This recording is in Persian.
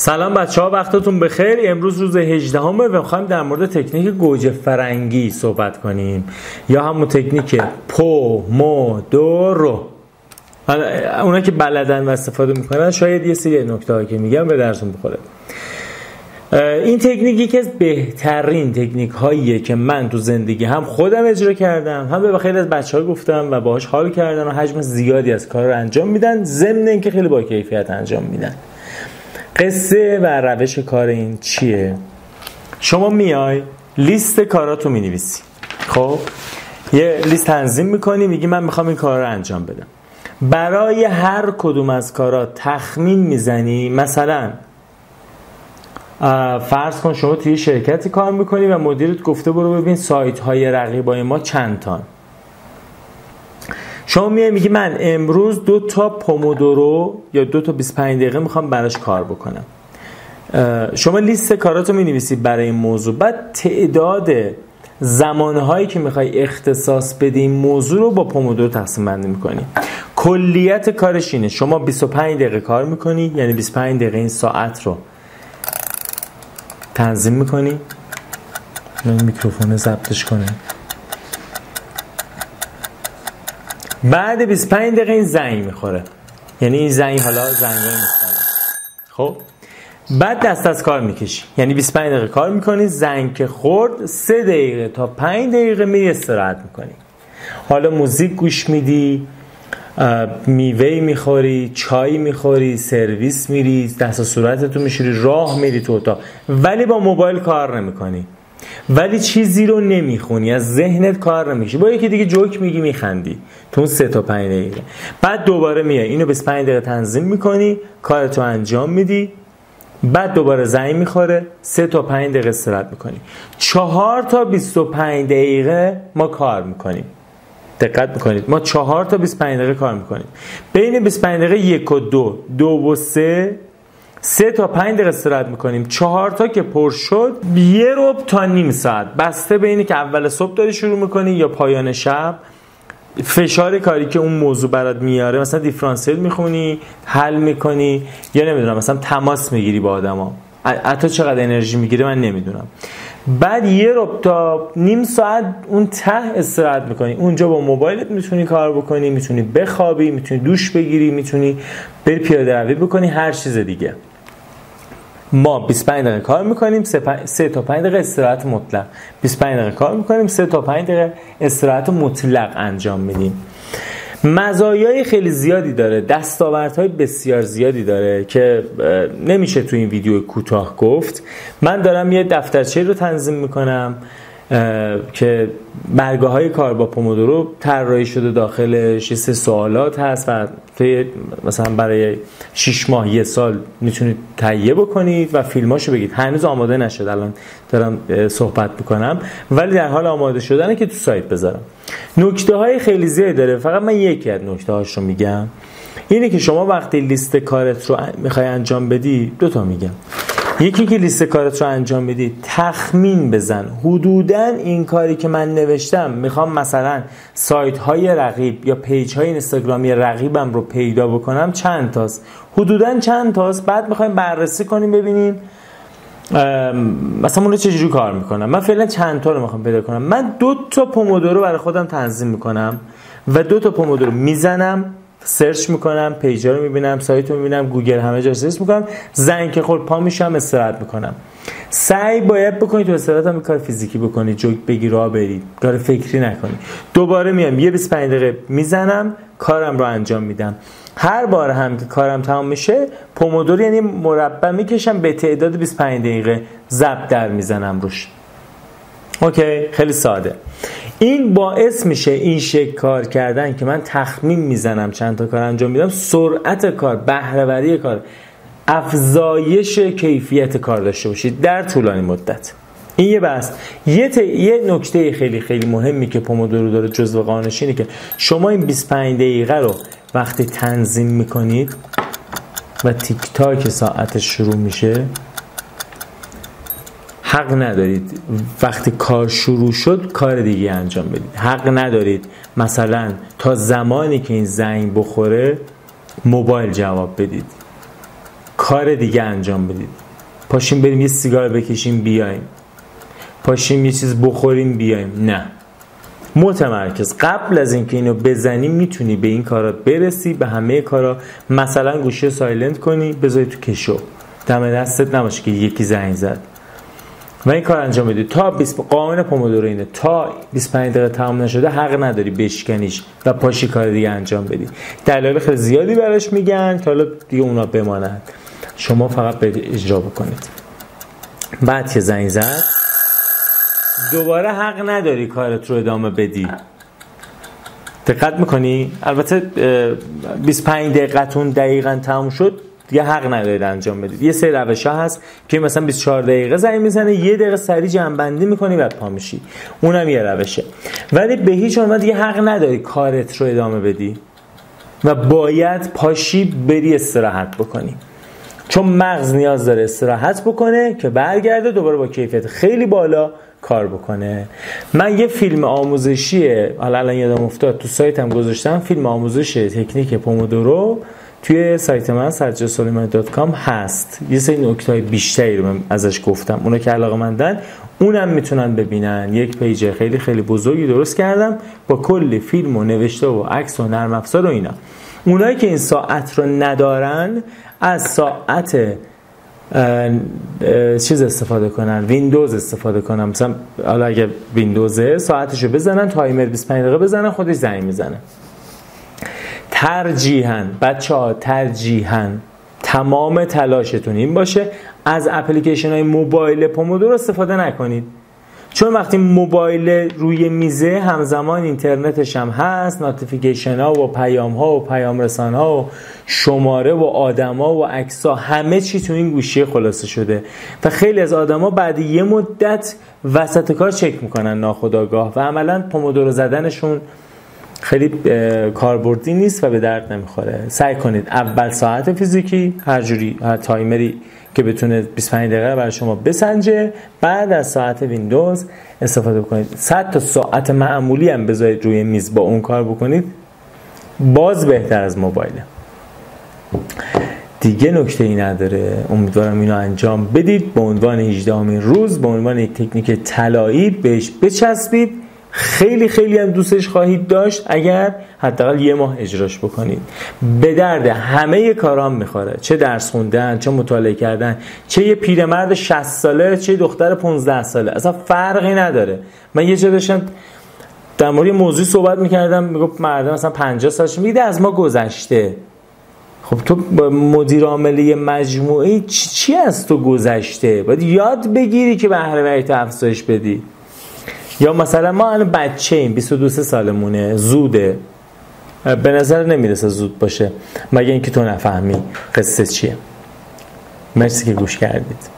سلام بچه ها وقتتون بخیر. امروز روز 18 همه و می‌خوایم در مورد تکنیک گوجه فرنگی صحبت کنیم. یا همون تکنیک پو مو دو رو. اونا که بلدن و استفاده می‌کنن شاید یه سری نکته که میگم به درسون بخوره. این تکنیک یکی از بهترین تکنیک هاییه که من تو زندگی هم خودم اجرا کردم هم به خیلی از بچه ها گفتم و باهاش حال کردن و حجم زیادی از کار رو انجام میدن ضمن اینکه خیلی با کیفیت انجام میدن. قصه و روش کار این چیه؟ شما میای لیست کاراتو می نویسی خب؟ یه لیست تنظیم می‌کنی میگی من می‌خوام این کار رو انجام بدم. برای هر کدوم از کارا تخمین می‌زنی مثلا فرض کن شما توی شرکتی کار می‌کنی و مدیرت گفته برو ببین سایت های رقیبای ما چند تان شما میای میگی من امروز دو تا پومودورو یا دو تا 25 دقیقه می‌خوام براش کار بکنم. شما لیست کاراتو می برای این موضوع. بعد تعداد زمانهایی که می‌خوای اختصاص بدی این موضوع رو با پومودورو تقسیم بندی می‌کنی. کلیت کارش اینه. شما 25 دقیقه کار می‌کنی یعنی 25 دقیقه این ساعت رو تنظیم می‌کنی. میکروفون ضبطش کنه بعد 25 دقیقه این زنگ می‌خوره. یعنی این زنگ حالا زنگ مختلف خب؟ بعد دست از کار می‌کشی. یعنی 25 دقیقه کار می‌کنی زنگ که خورد 3 دقیقه تا 5 دقیقه میری استراحت می‌کنی. حالا موزیک گوش میدی میوه می‌خوری چای می‌خوری سرویس میری دست صورتتو میشوری راه میری تو اتاق. ولی با موبایل کار نمی‌کنی. ولی چیزی رو نمی‌خونی از ذهنت کار نمیشی با یکی دیگه جوک میگی میخندی. تو اون سه تا پنج دقیقه. بعد دوباره میای. اینو 25 دقیقه تنظیم می‌کنی کارتو انجام میدی. بعد دوباره زنگ می‌خوره سه تا پنج دقیقه استراحت می‌کنی. چهار تا 25 دقیقه ما کار می‌کنیم. دقت می‌کنید. ما چهار تا 25 دقیقه کار می‌کنیم. بین 25 دقیقه یک و دو دو و سه سه تا پنج دقیقه استراحت می‌کنیم. چهار تا که پر شد یه رب تا نیم ساعت. بسته به اینه که اول صبح داری شروع می‌کنی یا پایان شب. فشار کاری که اون موضوع برات میاره مثلا دیفرانسیل می‌خونی حل می‌کنی یا نمی‌دونم مثلا تماس می‌گیری با آدما. حتی چقدر انرژی می‌گیره من نمی‌دونم. بعد یه رب تا نیم ساعت اون ته استراحت می‌کنی. اونجا با موبایلت می‌تونی کار بکنی می‌تونی بخوابی می‌تونی دوش بگیری می‌تونی بری پیاده روی بکنی هر چیز دیگه. ما 25 دقیقه کار می‌کنیم 3 تا 5 دقیقه استراحت مطلق. 25 دقیقه کار می‌کنیم 3 تا 5 دقیقه استراحت مطلق انجام میدیم. مزایای خیلی زیادی داره دستاوردهای بسیار زیادی داره که نمیشه تو این ویدیو کوتاه گفت. من دارم یه دفترچه رو تنظیم می‌کنم. که برگه های کار با پومودورو طراحی شده داخلش سه سوالات هست و مثلا برای 6 ماه یه سال می‌تونید تهیه بکنید و فیلماشو بگید. هنوز آماده نشد الان دارم صحبت می‌کنم. ولی در حال آماده شدنه که تو سایت بذارم. نکته های خیلی زیادی داره. فقط من یکی از نکته هاش رو میگم. اینه که شما وقتی لیست کارت رو می‌خوای انجام بدی دو تا میگم. یکی که لیست کارت رو انجام بدی تخمین بزن. حدودا این کاری که من نوشتم می‌خوام مثلا سایت های رقیب یا page های اینستاگرامی رقیبم رو پیدا بکنم چند تاست؟ حدودا چند تاست؟ بعد می‌خوایم بررسی کنیم ببینیم مثلا اون رو چجوری کار می‌کنم. من فعلا چند تا رو می‌خوام پیدا کنم. من دو تا پومودورو برای خودم تنظیم می‌کنم و دو تا پومودورو می‌زنم. search می‌کنم page ا رو می‌بینم سایت رو می‌بینم گوگل همه جا search می‌کنم. زنگ که خورد پا میشم استراحت می‌کنم. سعی باید بکنید تو استراحت هم کار فیزیکی بکنید جوک بگی راه برید کار فکری نکنید. دوباره میام یه 25 دقیقه می‌زنم کارم رو انجام میدم. هر بار هم که کارم تمام میشه پومودور یعنی مربع می‌کشم به تعداد 25 دقیقه زب در می‌زنم روش. اوکی خیلی ساده. این باعث میشه این شکل کار کردن که من تخمین می‌زنم چند تا کار انجام میدم سرعت کار بهرهوری کار افزایش کیفیت کار داشته باشید در طولانی مدت. این یه بحث. یه, ت... یه نکته خیلی خیلی مهمی که پومودورو داره جزو قانونش اینه که شما این 25 دقیقه رو وقتی تنظیم می‌کنید و تیک تاک ساعتش شروع میشه حق ندارید. وقتی کار شروع شد کار دیگه انجام بدید. حق ندارید. مثلا تا زمانی که این زنگ بخوره موبایل جواب بدید. کار دیگه انجام بدید. پاشیم بریم یه سیگار بکشیم بیایم. پاشیم یه چیز بخوریم بیایم. نه. متمرکز. قبل از اینکه اینو بزنی می‌تونی به این کارا برسی به همه کارا. مثلا گوشی سایلنت کنی بذاری تو کشو. دم دستت نباشه که یکی زنگ زد. و این کار انجام بدی تا 20 قانون پومودورو اینه. تا 25 دقیقه تمام نشده حق نداری بشکنیش و پاشی کار دیگه انجام بدی. دلایل خیلی زیادی براش میگن که حالا دیگه اونا بمانند. شما فقط به اجرا بکنید. بعد که زنگ زد. دوباره حق نداری کارت رو ادامه بدی. دقت می‌کنی؟ البته 25 دقیقتون دقیقا تموم شد. دیگه حق ندارید انجام بدید. یه سری روش ها هست که مثلا 24 دقیقه زنگ می‌زنه یه دقیقه سری جنبندی می‌کنی بعد پا میشی. اونم یه روشه. ولی به هیچ عنوان دیگه حق نداری کارت رو ادامه بدی و باید پاشی بری استراحت بکنی. چون مغز نیاز داره استراحت بکنه که برگرده دوباره با کیفیت خیلی بالا کار بکنه. من یه فیلم آموزشیه حالا الان یادم افتاد تو سایتم گذاشتم فیلم آموزش تکنیک پومودورو. توی سایت من com هست. یه سری نکته بیشتری رو من ازش گفتم. اونا که علاقه مندن اونم می‌تونن ببینن. یک page خیلی خیلی بزرگی درست کردم. با کلی فیلم و نوشته و عکس و نرم افزار و اینا. اونایی که این ساعت رو ندارن از ساعت چیز استفاده کنن. ویندوز استفاده کنن. مثلا حالا اگه ویندوزه ساعتشو بزنن تایمر 25 دقیقه بزنن خودش زنگ می‌زنه. ترجیحاً بچه ها ترجیحاً تمام تلاشتون این باشه. از اپلیکیشن های موبایل پومودور استفاده نکنید. چون وقتی موبایل روی میزه همزمان اینترنتش هم هست ناتیفیکیشن ها و پیام ها و پیام رسان ها و شماره و آدما و عکس ها همه چی تو این گوشی خلاصه شده. و خیلی از آدما بعد یه مدت وسط کار چک می‌کنن ناخداگاه و عملا پومودورو زدنشون خیلی کاربردی نیست و به درد نمی‌خوره. سعی کنید اول ساعت فیزیکی هر جوری هر تایمری که بتونه 25 دقیقه برای شما بسنجه. بعد از ساعت ویندوز استفاده بکنید. 100 تا ساعت معمولی هم بذارید روی میز با اون کار بکنید. باز بهتر از موبایله. دیگه نکته ای نداره. امیدوارم اینو انجام بدید. به عنوان 18 روز به عنوان یک تکنیک طلایی بهش بچسبید. خیلی خیلی هم دوستش خواهید داشت اگر حداقل یه ماه اجراش بکنید. به درد همه کارام می‌خوره. چه درس خوندن چه مطالعه کردن چه یه پیرمرد 60 ساله چه دختر 15 ساله. اصلا فرقی نداره. من یه جا داشتم در مورد موضوع صحبت می‌کردم می‌گفت مردم مثلا 50 سالش میگه از ما گذشته. خب تو مدیر عاملی مجموعه چی, از تو گذشته؟ باید یاد بگیری که بهره افزایش بدی. یا مثلا ما الان بچه ایم 22 سالمونه زوده. به نظر نمی‌رسه زود باشه. مگه اینکه تو نفهمی قصه چیه. مرسی که گوش کردید.